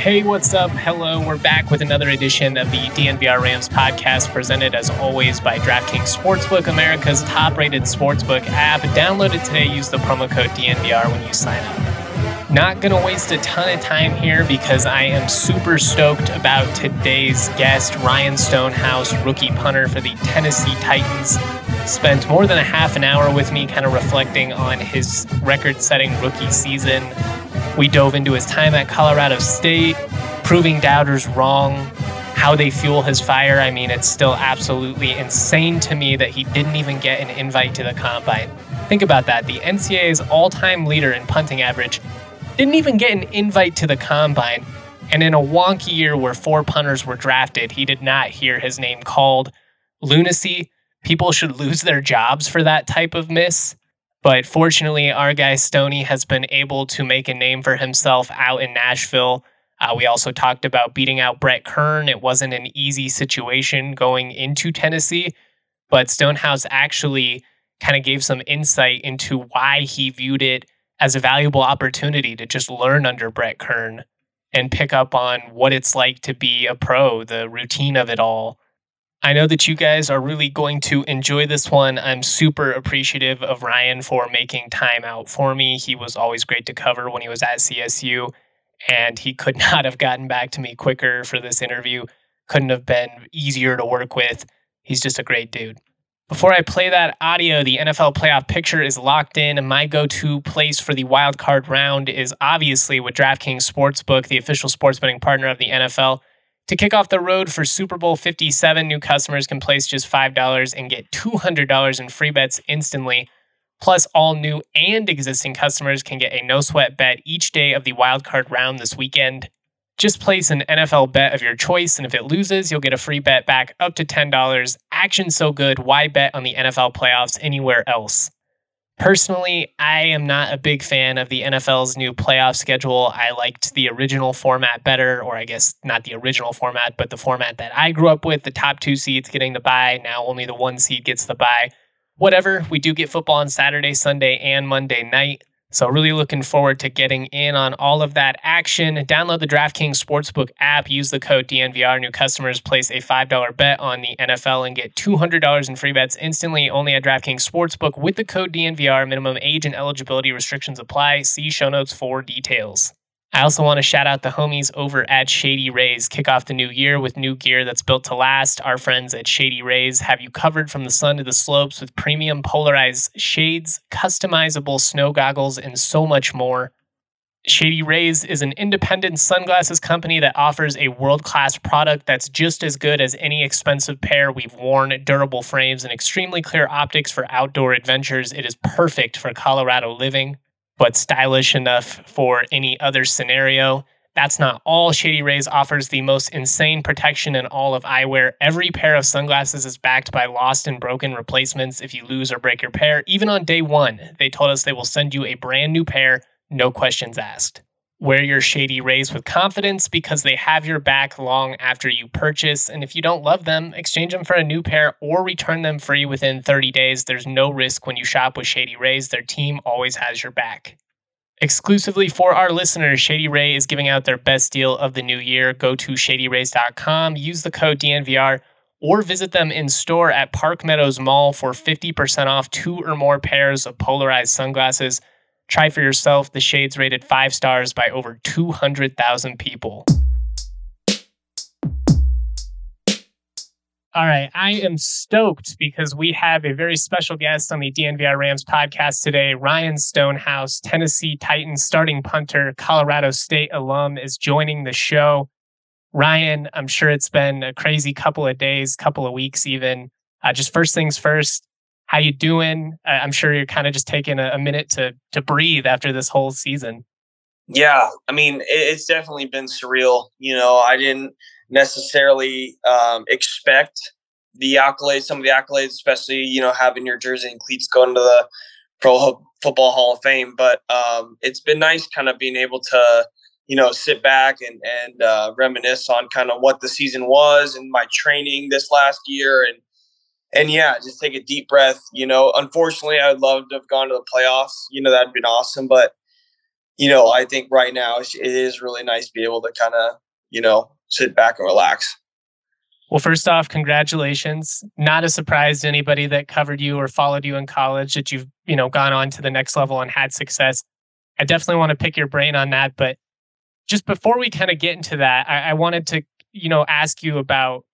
Hey, what's up? Hello, we're back with another edition of the DNVR Rams podcast, presented as always by DraftKings Sportsbook, America's top rated sportsbook app. Download it today, use the promo code DNVR when you sign up. Not going to waste a ton of time here because I am super stoked about today's guest, Ryan Stonehouse, rookie punter for the Tennessee Titans. Spent more than a half an hour with me, kind of reflecting on his record setting rookie season we dove into his time at Colorado State, proving doubters wrong, how they fuel his fire. I mean, it's still absolutely insane to me that he didn't even get an invite to the combine. Think about that. The NCAA's all time leader in punting average didn't even get an invite to the combine. And in a wonky year where four punters were drafted, he did not hear his name called. Lunacy. People should lose their jobs for that type of miss. But fortunately, our guy Stony has been able to make a name for himself out in Nashville. Uh, we also talked about beating out Brett Kern. It wasn't an easy situation going into Tennessee, but Stonehouse actually kind of gave some insight into why he viewed it as a valuable opportunity to just learn under Brett Kern and pick up on what it's like to be a pro, the routine of it all, I know that you guys are really going to enjoy this one. I'm super appreciative of Ryan for making time out for me. He was always great to cover when he was at CSU, and he could not have gotten back to me quicker for this interview. Couldn't have been easier to work with. He's just a great dude. Before I play that audio, the NFL playoff picture is locked in. My go to place for the wild card round is obviously with DraftKings Sportsbook, the official sports betting partner of the NFL. To kick off the road for Super Bowl 57, new customers can place just $5 and get $200 in free bets instantly. Plus, all new and existing customers can get a no sweat bet each day of the wildcard round this weekend. Just place an NFL bet of your choice, and if it loses, you'll get a free bet back up to $10. Action so good, why bet on the NFL playoffs anywhere else? Personally, I am not a big fan of the NFL's new playoff schedule. I liked the original format better, or I guess not the original format, but the format that I grew up with the top two seeds getting the bye. Now only the one seed gets the bye. Whatever, we do get football on Saturday, Sunday, and Monday night. So, really looking forward to getting in on all of that action. Download the DraftKings Sportsbook app, use the code DNVR. New customers place a $5 bet on the NFL and get $200 in free bets instantly only at DraftKings Sportsbook with the code DNVR. Minimum age and eligibility restrictions apply. See show notes for details. I also want to shout out the homies over at Shady Rays. Kick off the new year with new gear that's built to last. Our friends at Shady Rays have you covered from the sun to the slopes with premium polarized shades, customizable snow goggles, and so much more. Shady Rays is an independent sunglasses company that offers a world class product that's just as good as any expensive pair we've worn. Durable frames and extremely clear optics for outdoor adventures. It is perfect for Colorado living but stylish enough for any other scenario. That's not all. Shady Rays offers the most insane protection in all of eyewear. Every pair of sunglasses is backed by lost and broken replacements if you lose or break your pair. Even on day one, they told us they will send you a brand new pair, no questions asked. Wear your Shady Rays with confidence because they have your back long after you purchase. And if you don't love them, exchange them for a new pair or return them free within 30 days. There's no risk when you shop with Shady Rays. Their team always has your back. Exclusively for our listeners, Shady Ray is giving out their best deal of the new year. Go to shadyrays.com, use the code DNVR, or visit them in store at Park Meadows Mall for 50% off two or more pairs of polarized sunglasses. Try for yourself. The shades rated five stars by over 200,000 people. All right. I am stoked because we have a very special guest on the DNVR Rams podcast today. Ryan Stonehouse, Tennessee Titans starting punter, Colorado State alum, is joining the show. Ryan, I'm sure it's been a crazy couple of days, couple of weeks even. Uh, just first things first, How you doing? I'm sure you're kind of just taking a, a minute to to breathe after this whole season. Yeah, I mean, it's definitely been surreal. You know, I didn't necessarily um, expect the accolades, some of the accolades, especially you know having your jersey and cleats going to the Pro Football Hall of Fame. But um, it's been nice, kind of being able to you know sit back and and uh, reminisce on kind of what the season was and my training this last year and and yeah, just take a deep breath. You know, unfortunately, I'd love to have gone to the playoffs. You know, that'd been awesome, but you know, I think right now it is really nice to be able to kind of you know sit back and relax. Well, first off, congratulations. Not a surprise to anybody that covered you or followed you in college that you've, you know, gone on to the next level and had success. I definitely want to pick your brain on that. But just before we kind of get into that, I, I wanted to, you know, ask you about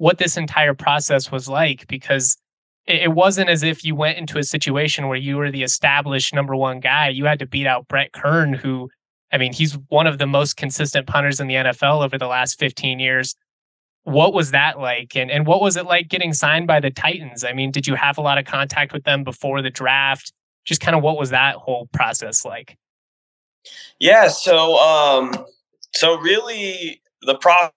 what this entire process was like because it, wasn't as if you went into a situation where you were the established number one guy. You had to beat out Brett Kern, who, I mean, he's one of the most consistent punters in the NFL over the last 15 years. What was that like? And, and what was it like getting signed by the titans? I mean did you have a lot of contact with them before the draft? Just kind of what was that whole process like? Yeah so um so really the process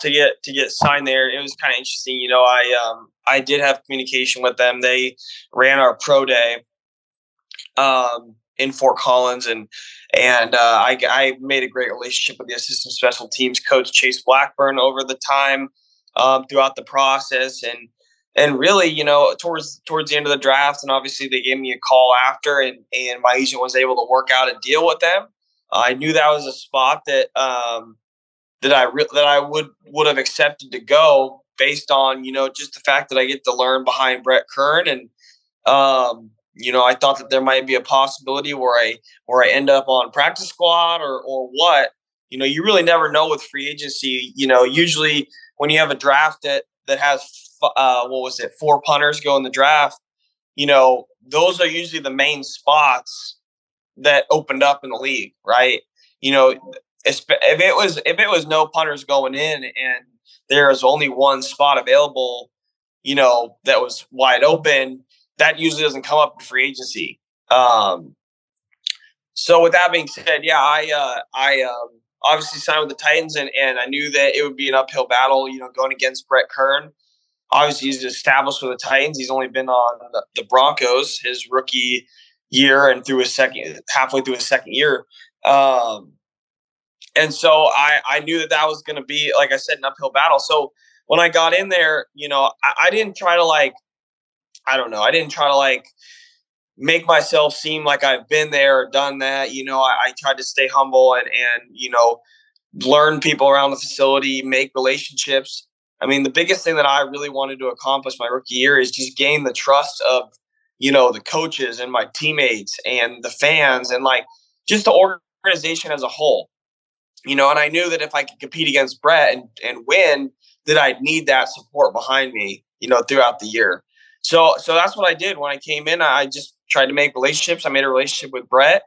to get to get signed there. It was kind of interesting you know i um i did have communication with them. They ran our pro day um in Fort Collins, and and uh, I, I made a great relationship with the assistant special teams coach Chase Blackburn over the time um, throughout the process, and and really, you know, towards towards the end of the draft, and obviously they gave me a call after, and and my agent was able to work out a deal with them. I knew that was a spot that um, that I re- that I would would have accepted to go based on you know just the fact that I get to learn behind Brett Kern and um, you know, I thought that there might be a possibility where I where I end up on practice squad or or what. You know, you really never know with free agency. You know, usually when you have a draft that that has uh, what was it, four punters go in the draft. You know, those are usually the main spots that opened up in the league, right? You know, if it was if it was no punters going in and there is only one spot available, you know, that was wide open, that usually doesn't come up in free agency. Um, so with that being said, yeah, I uh, I um, obviously signed with the Titans, and, and I knew that it would be an uphill battle, you know, going against Brett Kern. Obviously, he's established with the Titans. He's only been on the, the Broncos his rookie year and through his second halfway through his second year. Um, and so I, I knew that that was going to be, like I said, an uphill battle. So when I got in there, you know, I, I didn't try to like I don't know. I didn't try to like make myself seem like I've been there or done that. You know, I, I tried to stay humble and and you know learn people around the facility, make relationships. I mean, the biggest thing that I really wanted to accomplish my rookie year is just gain the trust of you know the coaches and my teammates and the fans and like just the organization as a whole. You know, and I knew that if I could compete against Brett and, and win, that I'd need that support behind me, you know, throughout the year. So so that's what I did when I came in. I just tried to make relationships. I made a relationship with Brett,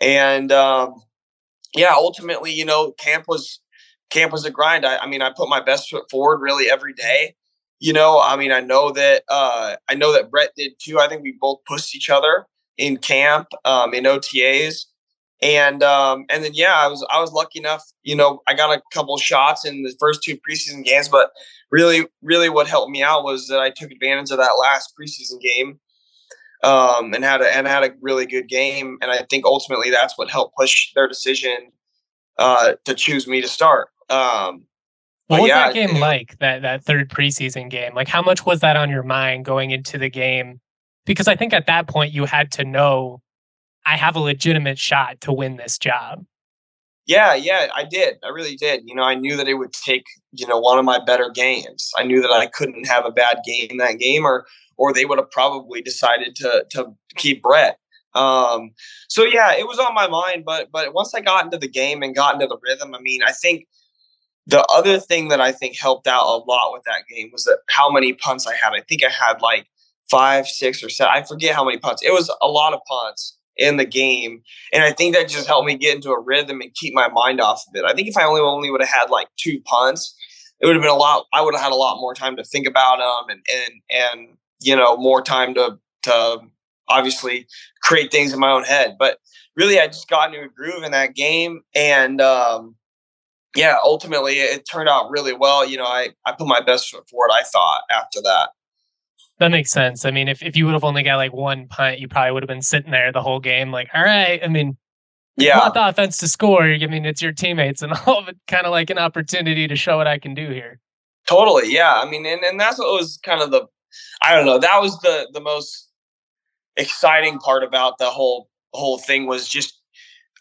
and um, yeah, ultimately, you know, camp was camp was a grind. I, I, mean, I put my best foot forward really every day. You know, I mean, I know that uh, I know that Brett did too. I think we both pushed each other in camp, um, in OTAs, and um, and then yeah, I was I was lucky enough. You know, I got a couple shots in the first two preseason games, but really, really what helped me out was that I took advantage of that last preseason game um, and had a and had a really good game. And I think ultimately that's what helped push their decision uh, to choose me to start. Um, what was yeah, that game like? That that third preseason game? Like, how much was that on your mind going into the game? Because I think at that point you had to know I have a legitimate shot to win this job. Yeah, yeah, I did. I really did. You know, I knew that it would take, you know, one of my better games. I knew that I couldn't have a bad game that game or or they would have probably decided to to keep Brett. Um, so yeah, it was on my mind, but but once I got into the game and got into the rhythm, I mean, I think the other thing that I think helped out a lot with that game was that how many punts I had. I think I had like five, six, or seven. I forget how many punts. It was a lot of punts in the game. And I think that just helped me get into a rhythm and keep my mind off of it. I think if I only only would have had like two punts, it would have been a lot. I would have had a lot more time to think about them and and and you know more time to to obviously create things in my own head. But really, I just got into a groove in that game, and um, yeah, ultimately it turned out really well. You know, I I put my best foot forward. I thought after that. That makes sense. I mean, if, if you would have only got like one punt, you probably would have been sitting there the whole game, like, all right. I mean, yeah, not the offense to score. I mean, it's your teammates, and all of it kind of like an opportunity to show what I can do here. Totally, yeah. I mean, and, and that's what was kind of the, I don't know, that was the the most exciting part about the whole whole thing was just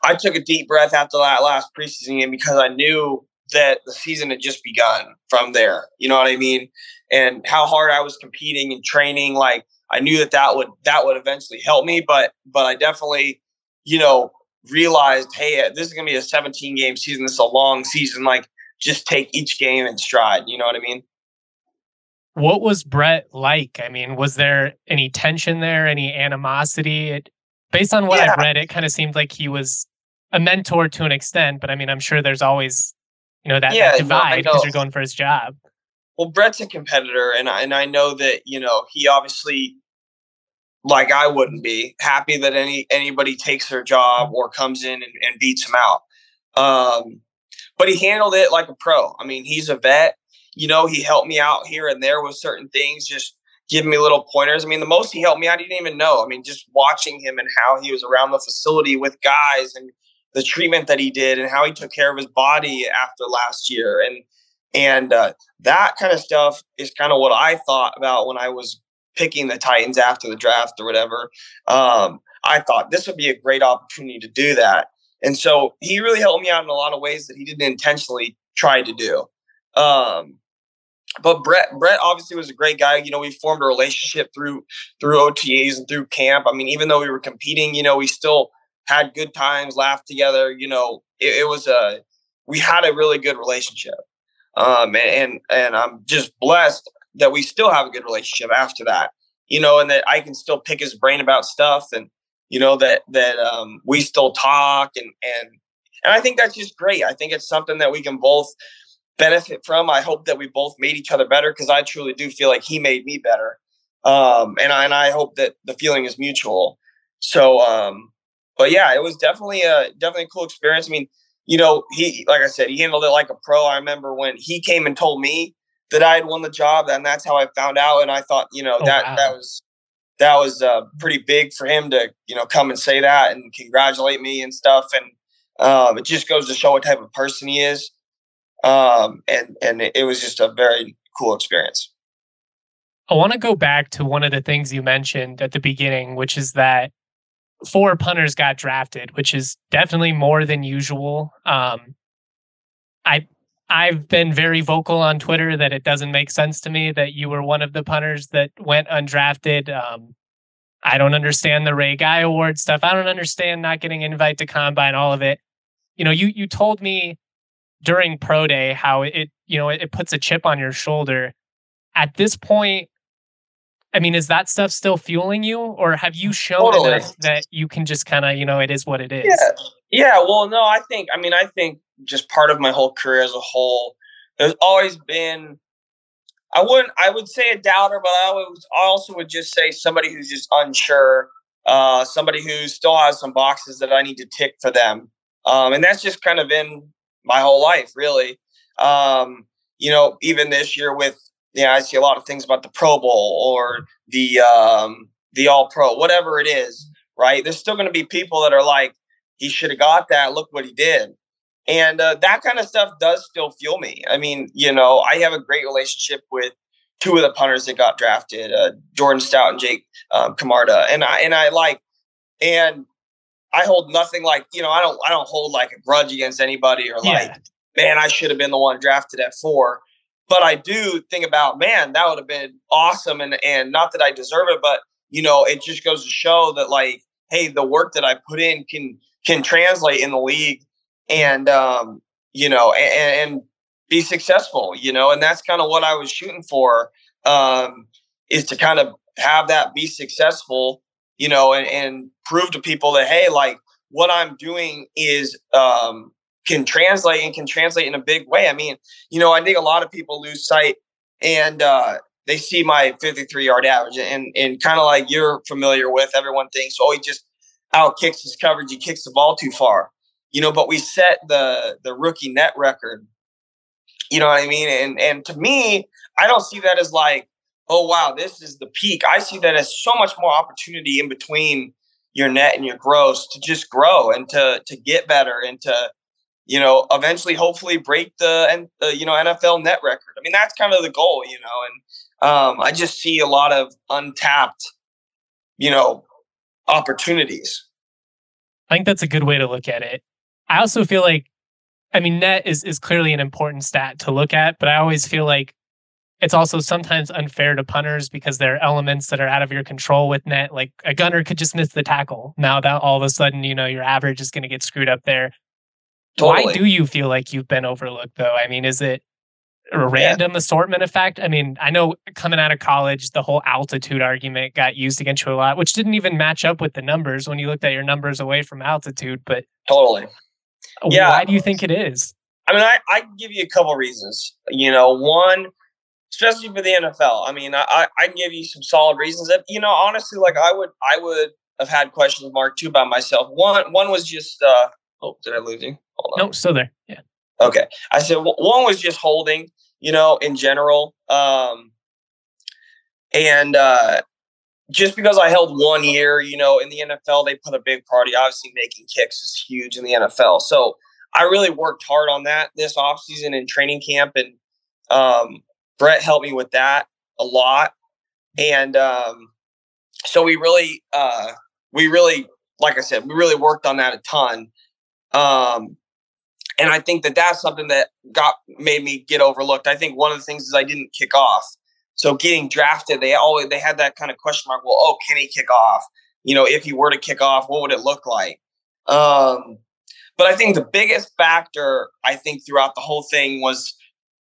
I took a deep breath after that last preseason game because I knew that the season had just begun from there. You know what I mean? And how hard I was competing and training, like I knew that that would that would eventually help me, but but I definitely, you know, realized, hey, uh, this is gonna be a 17 game season. This is a long season. Like just take each game in stride. You know what I mean? What was Brett like? I mean, was there any tension there, any animosity? It, based on what yeah. I've read, it kind of seemed like he was a mentor to an extent, but I mean, I'm sure there's always, you know, that, yeah, that divide because you're going for his job. Well, Brett's a competitor, and I, and I know that you know he obviously, like I wouldn't be happy that any anybody takes their job or comes in and, and beats him out. Um, but he handled it like a pro. I mean, he's a vet. You know, he helped me out here and there with certain things, just giving me little pointers. I mean, the most he helped me, I didn't even know. I mean, just watching him and how he was around the facility with guys and the treatment that he did and how he took care of his body after last year and and uh, that kind of stuff is kind of what I thought about when I was picking the Titans after the draft or whatever. Um, I thought this would be a great opportunity to do that. And so he really helped me out in a lot of ways that he didn't intentionally try to do. Um, but Brett, Brett obviously was a great guy. You know, we formed a relationship through through OTAs and through camp. I mean, even though we were competing, you know, we still had good times, laughed together. You know, it, it was a we had a really good relationship. Um, and, and I'm just blessed that we still have a good relationship after that. You know, and that I can still pick his brain about stuff and you know that that um, we still talk and and and I think that's just great. I think it's something that we can both benefit from. I hope that we both made each other better because I truly do feel like he made me better. Um, and I and I hope that the feeling is mutual. So, um, but yeah, it was definitely a definitely a cool experience. I mean, you know, he like I said, he handled it like a pro. I remember when he came and told me that I had won the job, and that's how I found out. And I thought, you know, oh, that wow. that was that was uh, pretty big for him to you know come and say that and congratulate me and stuff and um, it just goes to show what type of person he is um, and and it was just a very cool experience i want to go back to one of the things you mentioned at the beginning which is that four punters got drafted which is definitely more than usual um, i I've been very vocal on Twitter that it doesn't make sense to me that you were one of the punters that went undrafted. Um, I don't understand the Ray Guy Award stuff. I don't understand not getting invite to combine, all of it. You know, you you told me during pro day how it you know it, it puts a chip on your shoulder. At this point, I mean, is that stuff still fueling you, or have you shown totally. enough that you can just kind of you know it is what it is? Yeah, yeah. Well, no, I think I mean I think just part of my whole career as a whole. There's always been I wouldn't I would say a doubter, but I I also would just say somebody who's just unsure, uh, somebody who still has some boxes that I need to tick for them. Um, and that's just kind of been my whole life, really. Um, you know, even this year with yeah, I see a lot of things about the Pro Bowl or the um, the All Pro, whatever it is, right? There's still going to be people that are like, he should have got that. Look what he did. And uh, that kind of stuff does still fuel me. I mean, you know, I have a great relationship with two of the punters that got drafted, uh, Jordan Stout and Jake um, Camarda, and I and I like, and I hold nothing like you know I don't I don't hold like a grudge against anybody or like yeah. man I should have been the one drafted at four, but I do think about man that would have been awesome and and not that I deserve it, but you know it just goes to show that like hey the work that I put in can can translate in the league and um, you know, and, and, be successful. You know, and that's kind of what I was shooting for. Um, is to kind of have that be successful. You know, and, and prove to people that hey, like what I'm doing is um, can translate and can translate in a big way. I mean, you know, I think a lot of people lose sight and uh, they see my 53 yard average and and kind of like you're familiar with everyone thinks oh he just out kicks his coverage he kicks the ball too far. You know but we set the the rookie net record. You know what i mean? And and to me i don't see that as like oh wow this is the peak. I see that as so much more opportunity in between your net and your gross to just grow and to to get better and to you know eventually hopefully break the uh, you know NFL net record. I mean that's kind of the goal, you know, and um, I just see a lot of untapped you know opportunities. I think that's a good way to look at it. I also feel like I mean net is is clearly an important stat to look at, but I always feel like it's also sometimes unfair to punters because there are elements that are out of your control with net. Like a gunner could just miss the tackle. Now that all of a sudden, you know, your average is going to get screwed up there. Totally. Why do you feel like you've been overlooked though? I mean, is it a random yeah. assortment effect? I mean, I know coming out of college, the whole altitude argument got used against you a lot, which didn't even match up with the numbers when you looked at your numbers away from altitude. But totally. Yeah. Why do you think it is? I mean, I, I can give you a couple reasons. You know, one, especially for the NFL. I mean, I I can give you some solid reasons. That, you know, honestly, like I would I would have had questions mark too by myself. One one was just uh oh, did I lose you? Hold on. No, still there. Yeah. Okay. I said one was just holding, you know, in general. Um and uh just because I held one year, you know, in the NFL, they put a big party. Obviously, making kicks is huge in the NFL. So I really worked hard on that this offseason in training camp. And um, Brett helped me with that a lot, and um, so we really, uh, we really, like I said, we really worked on that a ton. Um, and I think that that's something that got made me get overlooked. I think one of the things is I didn't kick off. So getting drafted, they always they had that kind of question mark. Well, oh, can he kick off? You know, if he were to kick off, what would it look like? Um, but I think the biggest factor I think throughout the whole thing was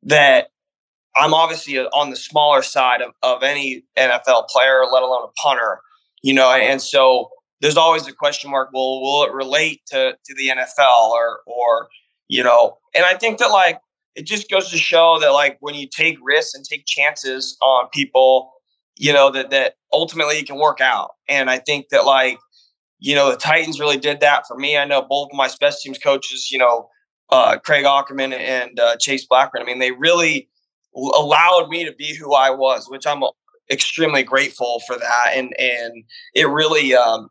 that I'm obviously on the smaller side of, of any NFL player, let alone a punter, you know, and so there's always a question mark. Well, will it relate to, to the NFL or, or, you know, and I think that like, it just goes to show that like when you take risks and take chances on people, you know, that, that ultimately it can work out. And I think that like, you know, the Titans really did that for me. I know both of my special teams coaches, you know, uh, Craig Aukerman and uh, Chase Blackburn. I mean, they really, allowed me to be who I was, which I'm extremely grateful for that. And and it really um,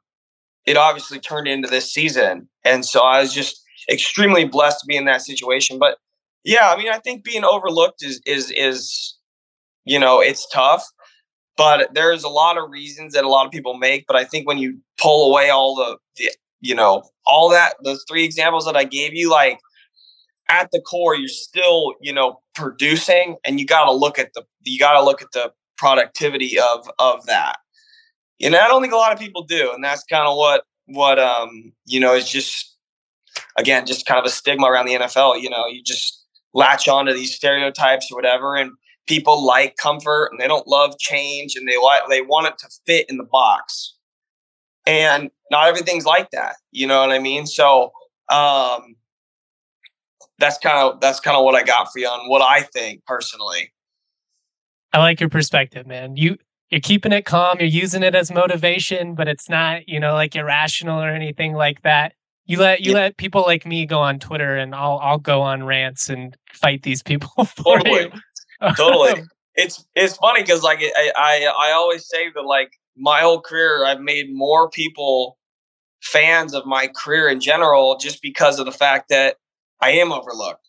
it obviously turned into this season, and so I was just extremely blessed to be in that situation. But yeah, I mean, I think being overlooked is is is you know it's tough, but there's a lot of reasons that a lot of people make. But I think when you pull away all the, the you know all that those three examples that I gave you, like at the core, you're still, you know, producing and you got to look at the, you got to look at the productivity of, of that. You know, I don't think a lot of people do. And that's kind of what, what, um, you know, is just, again, just kind of a stigma around the NFL. You know, you just latch onto these stereotypes or whatever. And people like comfort and they don't love change and they like, they want it to fit in the box. And not everything's like that. You know what I mean? So, um, that's kind of that's kind of what I got for you on what I think personally. I like your perspective, man. You you're keeping it calm, you're using it as motivation, but it's not, you know, like irrational or anything like that. You let you yeah. let people like me go on Twitter and I'll I'll go on rants and fight these people for totally. you. totally. It's it's funny because like I, I I always say that like my whole career I've made more people fans of my career in general just because of the fact that I am overlooked.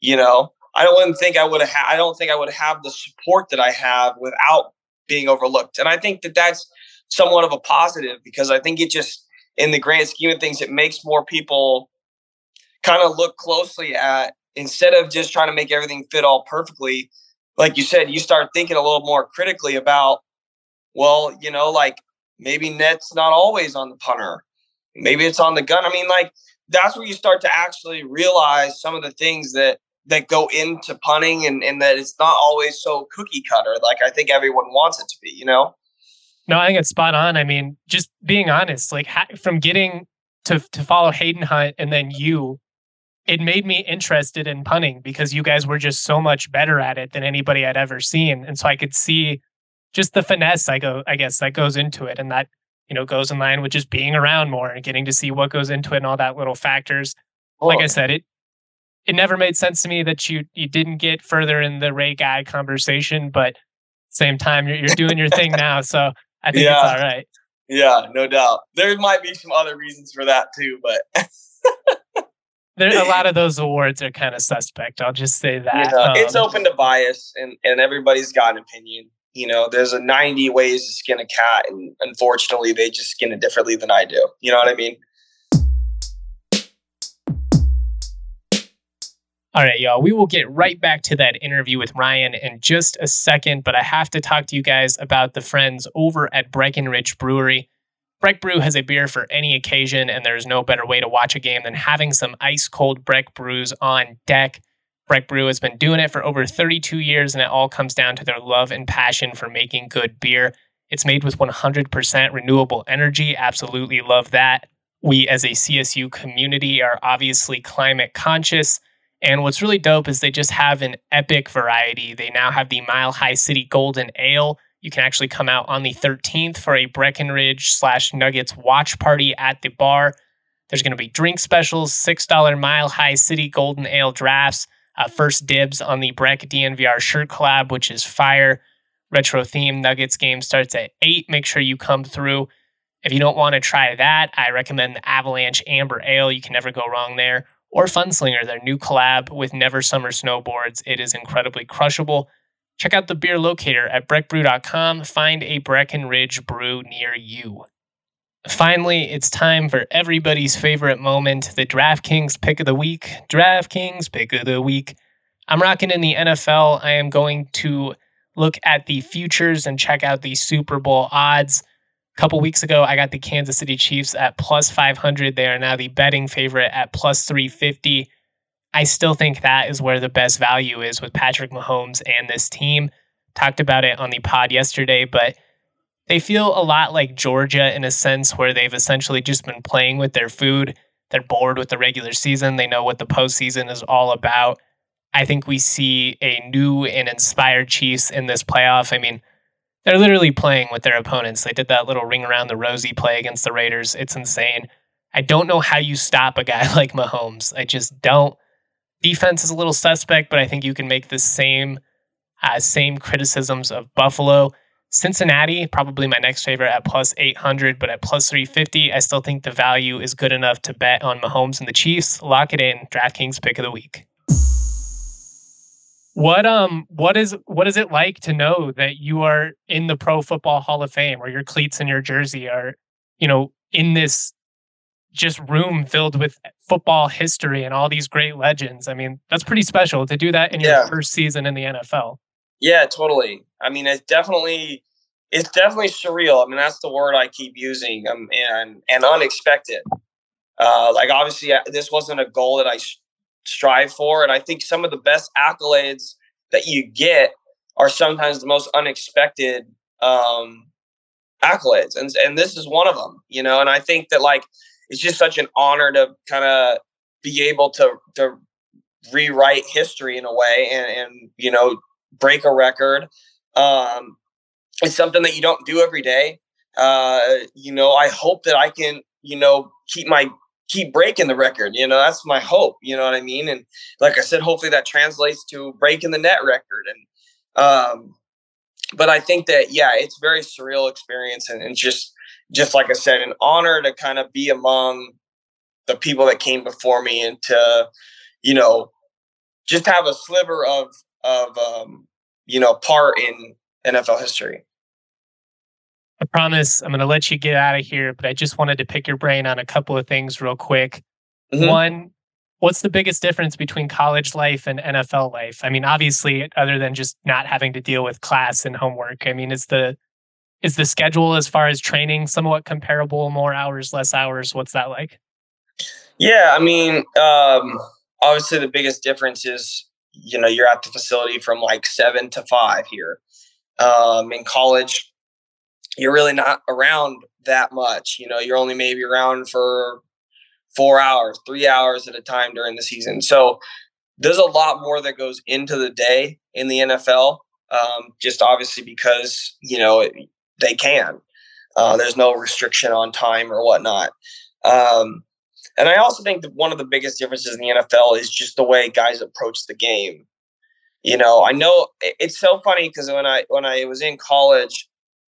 You know, I don't think I would have. I don't think I would have the support that I have without being overlooked. And I think that that's somewhat of a positive because I think it just, in the grand scheme of things, it makes more people kind of look closely at instead of just trying to make everything fit all perfectly. Like you said, you start thinking a little more critically about, well, you know, like maybe net's not always on the punter. Maybe it's on the gun. I mean, like that's where you start to actually realize some of the things that that go into punting and, and that it's not always so cookie cutter like I think everyone wants it to be, you know? No, I think it's spot on. I mean, just being honest, like ha- from getting to to follow Hayden Hunt and then you it made me interested in punting because you guys were just so much better at it than anybody I'd ever seen. And so I could see just the finesse I go I guess that goes into it and that you know goes in line with just being around more and getting to see what goes into it and all that little factors. Like I said, it it never made sense to me that you you didn't get further in the Ray Guy conversation, but same time you're, you're doing your thing now, so I think yeah. it's all right. Yeah, no doubt. There might be some other reasons for that too, but there a lot of those awards are kind of suspect. I'll just say that. Um, it's open to bias, and and everybody's got an opinion. You know, there's a 90 ways to skin a cat, and unfortunately, they just skin it differently than I do. You know what I mean? All right, y'all. We will get right back to that interview with Ryan in just a second, but I have to talk to you guys about the friends over at Breckenridge Brewery. Breck Brew has a beer for any occasion, and there's no better way to watch a game than having some ice cold Breck Brews on deck. Breck Brew has been doing it for over 32 years, and it all comes down to their love and passion for making good beer. It's made with 100% renewable energy. Absolutely love that. We, as a CSU community, are obviously climate conscious. And what's really dope is they just have an epic variety. They now have the Mile High City Golden Ale, you can actually come out on the 13th for a Breckenridge slash Nuggets watch party at the bar. There's going to be drink specials, $6 Mile High City Golden Ale drafts, uh, first dibs on the Breck DNVR shirt collab, which is fire. Retro theme Nuggets game starts at 8. Make sure you come through. If you don't want to try that, I recommend the Avalanche Amber Ale. You can never go wrong there. Or Funslinger, their new collab with Never Summer Snowboards. It is incredibly crushable. Check out the beer locator at breckbrew.com. Find a Breckenridge brew near you. Finally, it's time for everybody's favorite moment the DraftKings pick of the week. DraftKings pick of the week. I'm rocking in the NFL. I am going to look at the futures and check out the Super Bowl odds. Couple weeks ago, I got the Kansas City Chiefs at plus 500. They are now the betting favorite at plus 350. I still think that is where the best value is with Patrick Mahomes and this team. Talked about it on the pod yesterday, but they feel a lot like Georgia in a sense where they've essentially just been playing with their food. They're bored with the regular season. They know what the postseason is all about. I think we see a new and inspired Chiefs in this playoff. I mean, they're literally playing with their opponents. They did that little ring around the rosy play against the Raiders. It's insane. I don't know how you stop a guy like Mahomes. I just don't. Defense is a little suspect, but I think you can make the same uh, same criticisms of Buffalo. Cincinnati, probably my next favorite at plus 800, but at plus 350, I still think the value is good enough to bet on Mahomes and the Chiefs. Lock it in. DraftKings pick of the week. What um what is what is it like to know that you are in the Pro Football Hall of Fame or your cleats and your jersey are, you know, in this just room filled with football history and all these great legends. I mean, that's pretty special to do that in yeah. your first season in the NFL. Yeah, totally. I mean, it's definitely it's definitely surreal. I mean, that's the word I keep using. Um, and and unexpected. Uh, like obviously, uh, this wasn't a goal that I strive for, and I think some of the best accolades that you get are sometimes the most unexpected um, accolades, and and this is one of them. You know, and I think that like it's just such an honor to kind of be able to to rewrite history in a way and, and you know break a record um it's something that you don't do every day uh you know i hope that i can you know keep my keep breaking the record you know that's my hope you know what i mean and like i said hopefully that translates to breaking the net record and um but i think that yeah it's very surreal experience and, and just just like I said, an honor to kind of be among the people that came before me and to, you know, just have a sliver of of um, you know part in NFL history. I promise I'm going to let you get out of here, but I just wanted to pick your brain on a couple of things real quick. Mm-hmm. One, what's the biggest difference between college life and NFL life? I mean, obviously, other than just not having to deal with class and homework, I mean, is the is the schedule as far as training somewhat comparable more hours less hours what's that like yeah i mean um, obviously the biggest difference is you know you're at the facility from like seven to five here um, in college you're really not around that much you know you're only maybe around for four hours, three hours at a time during the season. So there's a lot more that goes into the day in the NFL. Um, just obviously because you know it, they can. Uh, there's no restriction on time or whatnot. Um, and I also think that one of the biggest differences in the NFL is just the way guys approach the game. You know, I know it's so funny because when I when I was in college,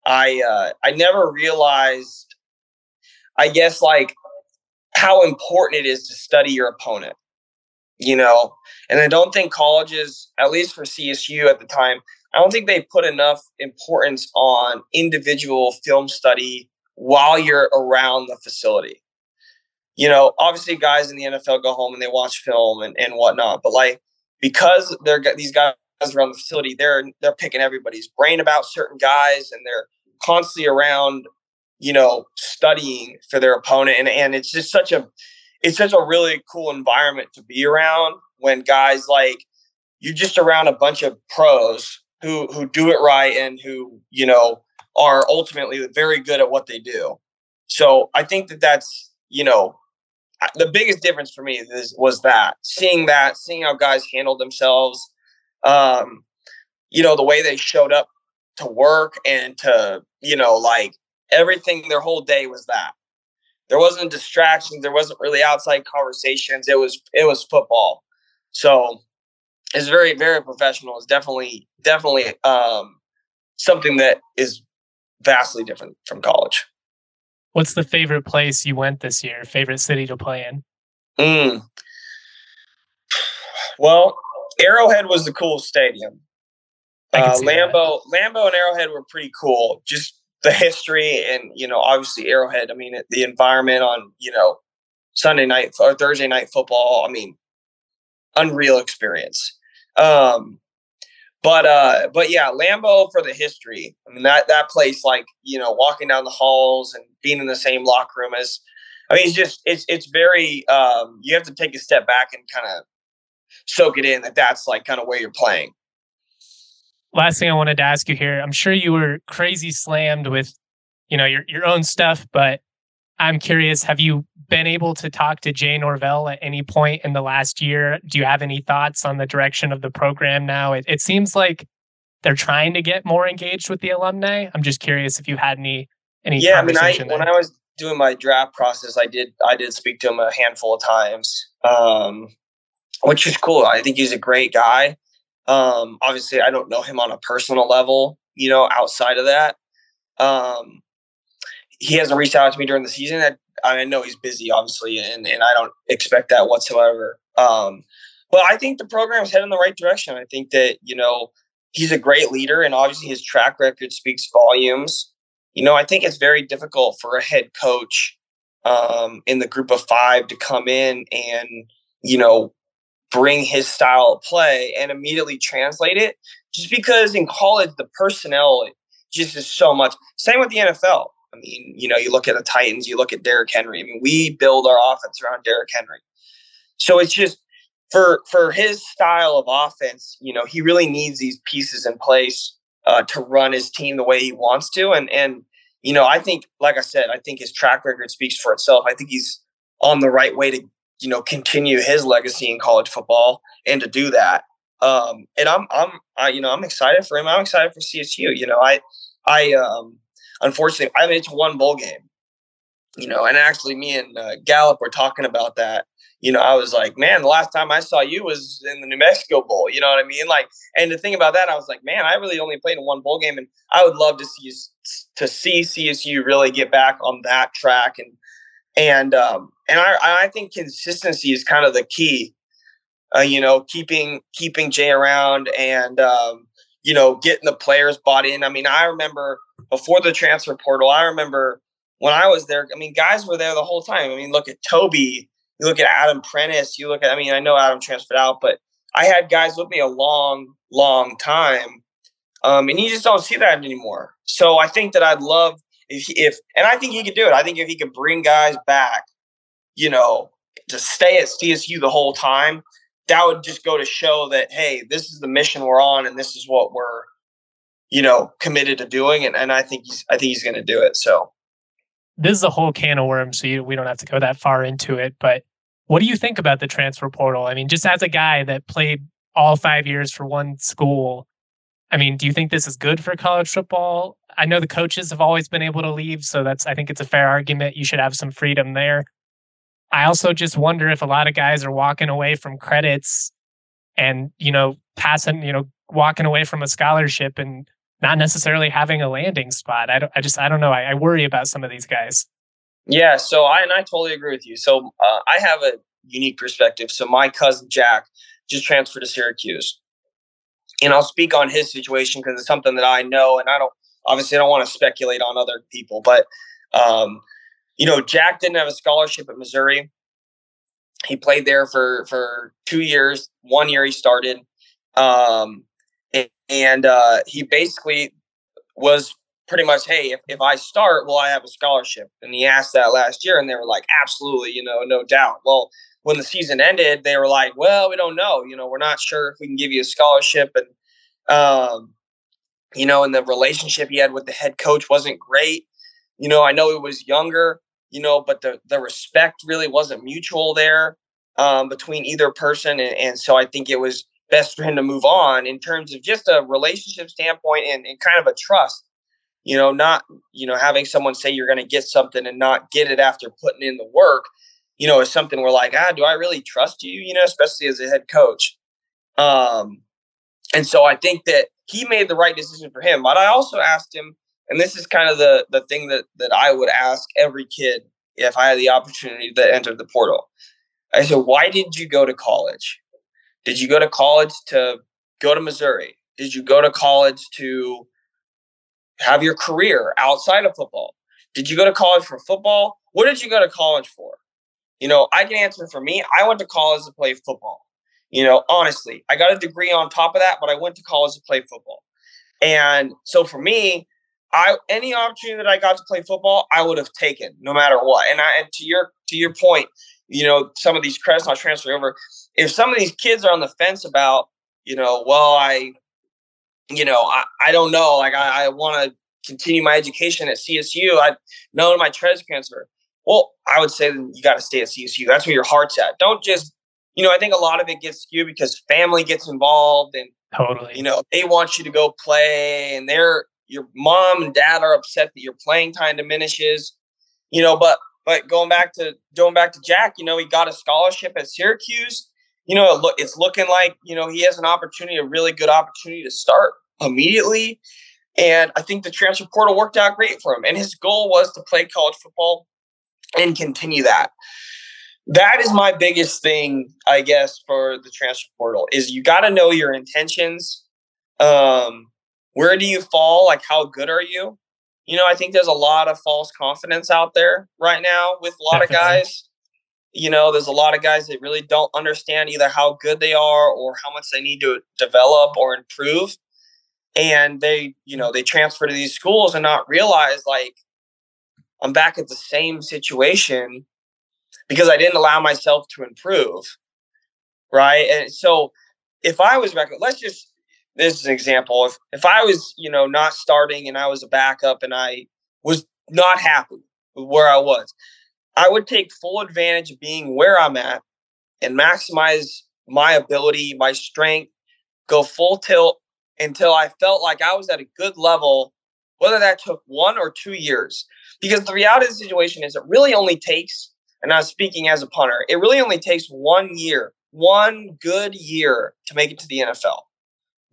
I uh, I never realized, I guess, like how important it is to study your opponent. You know, and I don't think colleges, at least for CSU at the time, I don't think they put enough importance on individual film study while you're around the facility. You know, obviously, guys in the NFL go home and they watch film and, and whatnot, but like because they're these guys around the facility, they're they're picking everybody's brain about certain guys, and they're constantly around, you know, studying for their opponent, and and it's just such a it's such a really cool environment to be around when guys like you're just around a bunch of pros who who do it right and who you know are ultimately very good at what they do. So I think that that's you know the biggest difference for me is, was that seeing that seeing how guys handled themselves, um, you know the way they showed up to work and to you know like everything their whole day was that there wasn't distractions there wasn't really outside conversations it was it was football so it's very very professional. It's definitely definitely um, something that is vastly different from college. What's the favorite place you went this year? Favorite city to play in? Mm. Well, Arrowhead was the coolest stadium. Uh, Lambeau, that. Lambeau, and Arrowhead were pretty cool. Just the history, and you know, obviously Arrowhead. I mean, the environment on you know Sunday night or Thursday night football. I mean, unreal experience. Um, but uh, but yeah, Lambeau for the history. I mean that that place, like you know, walking down the halls and being in the same locker room as, I mean, it's just it's it's very. Um, you have to take a step back and kind of soak it in that that's like kind of where you're playing. Last thing I wanted to ask you here, I'm sure you were crazy slammed with, you know, your your own stuff, but I'm curious, have you been able to talk to Jay Norvell at any point in the last year? Do you have any thoughts on the direction of the program now? It, it seems like they're trying to get more engaged with the alumni. I'm just curious if you had any any yeah. I mean, I when I was doing my draft process, I did I did speak to him a handful of times, um, which is cool. I think he's a great guy. Um, obviously, I don't know him on a personal level, you know, outside of that. Um, he hasn't reached out to me during the season. I, I know he's busy, obviously, and, and I don't expect that whatsoever. Um, but I think the program is heading in the right direction. I think that, you know, he's a great leader, and obviously his track record speaks volumes. You know, I think it's very difficult for a head coach um, in the group of five to come in and, you know, bring his style of play and immediately translate it just because in college the personnel just is so much same with the NFL I mean, you know, you look at the Titans, you look at Derrick Henry. I mean, we build our offense around Derrick Henry. So it's just for for his style of offense, you know, he really needs these pieces in place uh, to run his team the way he wants to. And and you know, I think, like I said, I think his track record speaks for itself. I think he's on the right way to you know continue his legacy in college football and to do that. Um, and I'm I'm I, you know I'm excited for him. I'm excited for CSU. You know, I I um unfortunately, I mean it's one bowl game. You know, and actually, me and uh, Gallup were talking about that. You know, I was like, man, the last time I saw you was in the New Mexico Bowl. You know what I mean? Like, and the thing about that, I was like, man, I really only played in one bowl game, and I would love to see to see CSU really get back on that track and and um, and I I think consistency is kind of the key. Uh, you know, keeping keeping Jay around and um, you know getting the players bought in. I mean, I remember before the transfer portal, I remember when I was there, I mean, guys were there the whole time. I mean, look at Toby, you look at Adam Prentice, you look at, I mean, I know Adam transferred out, but I had guys with me a long, long time. Um, and you just don't see that anymore. So I think that I'd love if, if, and I think he could do it. I think if he could bring guys back, you know, to stay at CSU the whole time, that would just go to show that, hey, this is the mission we're on and this is what we're, you know, committed to doing, and, and I think he's I think he's going to do it. So this is a whole can of worms, so you, we don't have to go that far into it. But what do you think about the transfer portal? I mean, just as a guy that played all five years for one school, I mean, do you think this is good for college football? I know the coaches have always been able to leave, so that's I think it's a fair argument. You should have some freedom there. I also just wonder if a lot of guys are walking away from credits and, you know, passing, you know, walking away from a scholarship and not necessarily having a landing spot. I don't, I just, I don't know. I, I worry about some of these guys. Yeah. So I, and I totally agree with you. So uh, I have a unique perspective. So my cousin Jack just transferred to Syracuse. And I'll speak on his situation because it's something that I know and I don't, obviously I don't want to speculate on other people, but, um, you know, Jack didn't have a scholarship at Missouri. He played there for for two years. One year he started, um, and, uh, he basically was pretty much, hey, if, if I start, will I have a scholarship? And he asked that last year, and they were like, absolutely, you know, no doubt. Well, when the season ended, they were like, well, we don't know, you know, we're not sure if we can give you a scholarship, and um, you know, and the relationship he had with the head coach wasn't great. You know, I know he was younger, you know, but the the respect really wasn't mutual there um, between either person, and, and, so I think it was best for him to move on in terms of just a relationship standpoint and, and kind of a trust. You know, not you know having someone say you're going to get something and not get it after putting in the work. You know, is something we're like, ah, do I really trust you? You know, especially as a head coach. Um, and so I think that he made the right decision for him. But I also asked him, and this is kind of the the thing that that I would ask every kid if I had the opportunity to enter the portal. I said, "Why did you go to college? Did you go to college to go to Missouri? Did you go to college to have your career outside of football? Did you go to college for football? What did you go to college for?" You know, I can answer for me. I went to college to play football. You know, honestly, I got a degree on top of that, but I went to college to play football. And so for me, I any opportunity that I got to play football, I would have taken no matter what. And I and to your to your point, you know, some of these credits not transferring over. If some of these kids are on the fence about, you know, well, I, you know, I, I don't know, like I, I want to continue my education at CSU. I know my transfer. Well, I would say you got to stay at CSU. That's where your heart's at. Don't just, you know, I think a lot of it gets skewed because family gets involved and totally, you know, they want you to go play and they're your mom and dad are upset that your playing time diminishes, you know, but but going back to going back to Jack, you know, he got a scholarship at Syracuse. You know, it look, it's looking like you know he has an opportunity, a really good opportunity to start immediately. And I think the transfer portal worked out great for him. And his goal was to play college football and continue that. That is my biggest thing, I guess, for the transfer portal is you got to know your intentions. Um, where do you fall? Like, how good are you? You know, I think there's a lot of false confidence out there right now with a lot Definitely. of guys. You know, there's a lot of guys that really don't understand either how good they are or how much they need to develop or improve. And they, you know, they transfer to these schools and not realize like I'm back at the same situation because I didn't allow myself to improve. Right. And so if I was back, let's just this is an example. If if I was, you know, not starting and I was a backup and I was not happy with where I was, I would take full advantage of being where I'm at and maximize my ability, my strength, go full tilt until I felt like I was at a good level, whether that took one or two years. Because the reality of the situation is it really only takes, and I'm speaking as a punter, it really only takes one year, one good year to make it to the NFL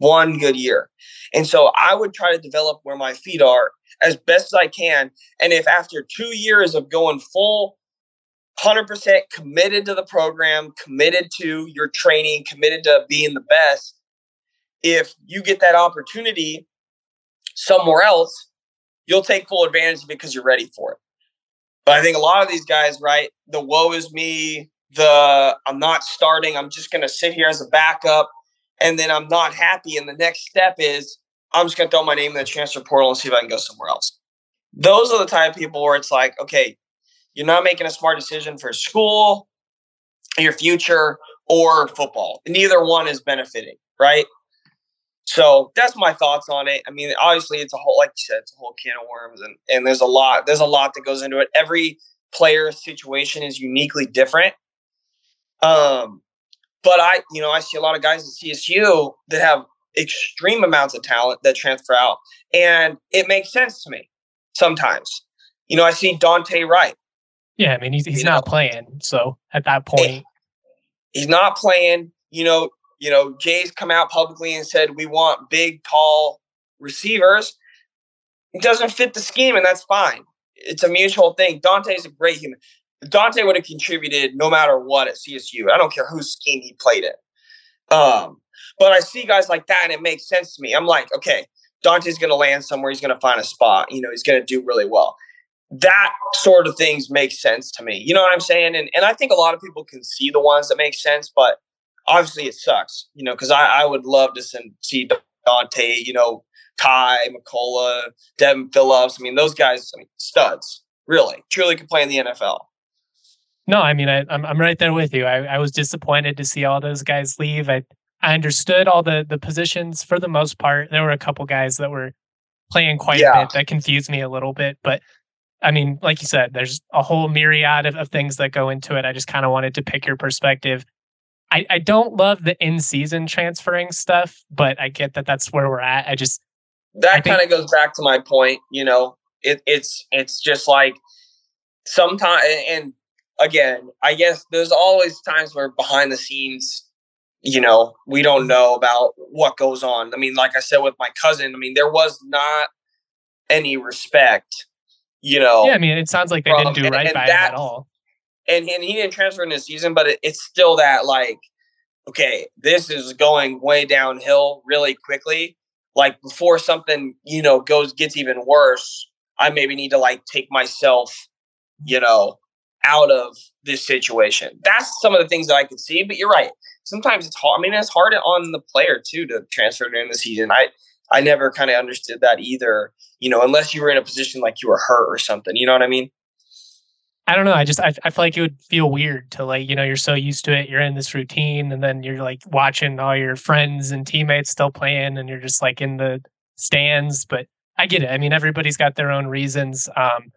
one good year. And so I would try to develop where my feet are as best as I can. And if after two years of going full 100% committed to the program, committed to your training, committed to being the best, if you get that opportunity somewhere else, you'll take full advantage because you're ready for it. But I think a lot of these guys, right? The woe is me, the I'm not starting, I'm just going to sit here as a backup and then I'm not happy, and the next step is I'm just gonna throw my name in the transfer portal and see if I can go somewhere else. Those are the type of people where it's like, okay, you're not making a smart decision for school, your future, or football. Neither one is benefiting, right? So that's my thoughts on it. I mean, obviously, it's a whole, like you said, it's a whole can of worms, and and there's a lot, there's a lot that goes into it. Every player situation is uniquely different. Um, but I, you know, I see a lot of guys at CSU that have extreme amounts of talent that transfer out, and it makes sense to me sometimes. You know, I see Dante Wright. Yeah, I mean, he's he's not know, playing, so at that point, he's not playing. You know, you know, Jay's come out publicly and said we want big, tall receivers. It doesn't fit the scheme, and that's fine. It's a mutual thing. Dante's a great human. Dante would have contributed no matter what at CSU. I don't care whose scheme he played in. Um, but I see guys like that, and it makes sense to me. I'm like, okay, Dante's going to land somewhere. He's going to find a spot. You know, he's going to do really well. That sort of things make sense to me. You know what I'm saying? And and I think a lot of people can see the ones that make sense, but obviously it sucks, you know, because I, I would love to send, see Dante, you know, Ty, McCullouch, Devin Phillips. I mean, those guys, I mean, studs, really, truly could play in the NFL. No, I mean, I, I'm I'm right there with you. I, I was disappointed to see all those guys leave. I I understood all the the positions for the most part. There were a couple guys that were playing quite yeah. a bit that confused me a little bit, but I mean, like you said, there's a whole myriad of, of things that go into it. I just kind of wanted to pick your perspective. I, I don't love the in season transferring stuff, but I get that that's where we're at. I just that kind of goes back to my point. You know, it, it's it's just like sometimes, and again, I guess there's always times where behind the scenes, you know, we don't know about what goes on. I mean, like I said with my cousin, I mean, there was not any respect. You know, yeah. I mean, it sounds like they from, didn't do right and, and by that, him at all and, and he didn't transfer in this season, but it, it's still that like, okay, this is going way downhill really quickly. Like before something, you know, goes gets even worse, I maybe need to like take myself, you know, out of this situation. That's some of the things that I could see. But you're right. Sometimes it's hard. I mean, it's hard on the player too to transfer during the season. I I never kind of understood that either. You know, unless you were in a position like you were hurt or something. You know what I mean? I don't know. I just I, I feel like it would feel weird to like you know you're so used to it, you're in this routine, and then you're like watching all your friends and teammates still playing, and you're just like in the stands. But I get it. I mean, everybody's got their own reasons. Um,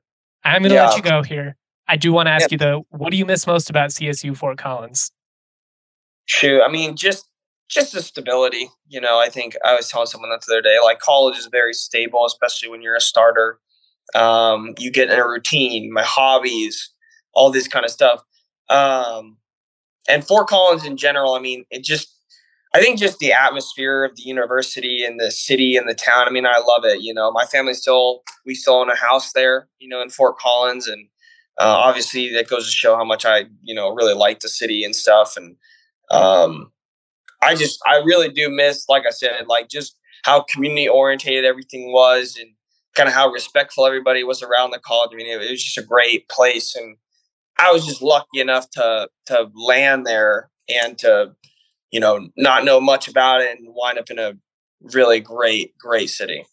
I'm going to yeah. let you go here. I do want to ask yeah. you though, what do you miss most about CSU Fort Collins? Shoot, I mean, just just the stability. You know, I think I was telling someone that the other day. Like college is very stable, especially when you're a starter. Um, you get in a routine, my hobbies, all this kind of stuff. Um, and Fort Collins in general, I mean, it just, I think just the atmosphere of the university and the city and the town. I mean, I love it. You know, my family still, we still own a house there, you know, in Fort Collins. And uh, obviously that goes to show how much I, you know, really like the city and stuff. And um, I just, I really do miss, like I said, like just how community orientated everything was and kind of how respectful everybody was around the college. I mean, it, it was just a great place, and I was just lucky enough to to land there and to, you know, not know much about it and wind up in a really great, great city.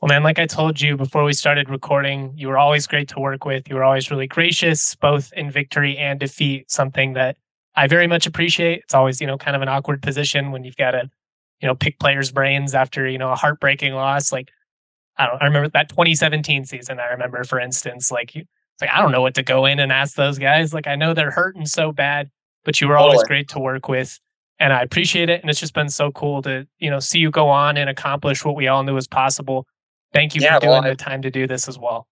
Well, man, like I told you before we started recording, you were always great to work with. You were always really gracious, both in victory and defeat, something that I very much appreciate. It's always, you know, kind of an awkward position when you've got to, you know, pick players' brains after, you know, a heartbreaking loss. Like I don't. I remember that 2017 season. I remember, for instance, like you, like I don't know what to go in and ask those guys. Like I know they're hurting so bad, but you were always great to work with, and I appreciate it. And it's just been so cool to you know see you go on and accomplish what we all knew was possible. Thank you yeah, for doing well, I, the time to do this as well.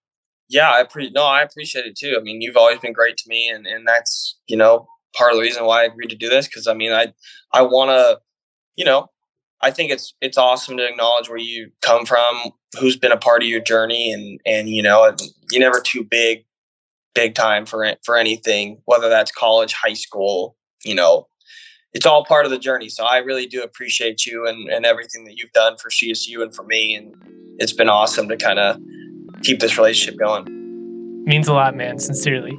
Yeah, I pre- no, I appreciate it too. I mean, you've always been great to me, and and that's you know part of the reason why I agreed to do this because I mean I I want to you know I think it's it's awesome to acknowledge where you come from, who's been a part of your journey, and and you know you're never too big, big time for for anything, whether that's college, high school, you know, it's all part of the journey. So I really do appreciate you and and everything that you've done for CSU and for me, and it's been awesome to kind of keep this relationship going. Means a lot, man. Sincerely.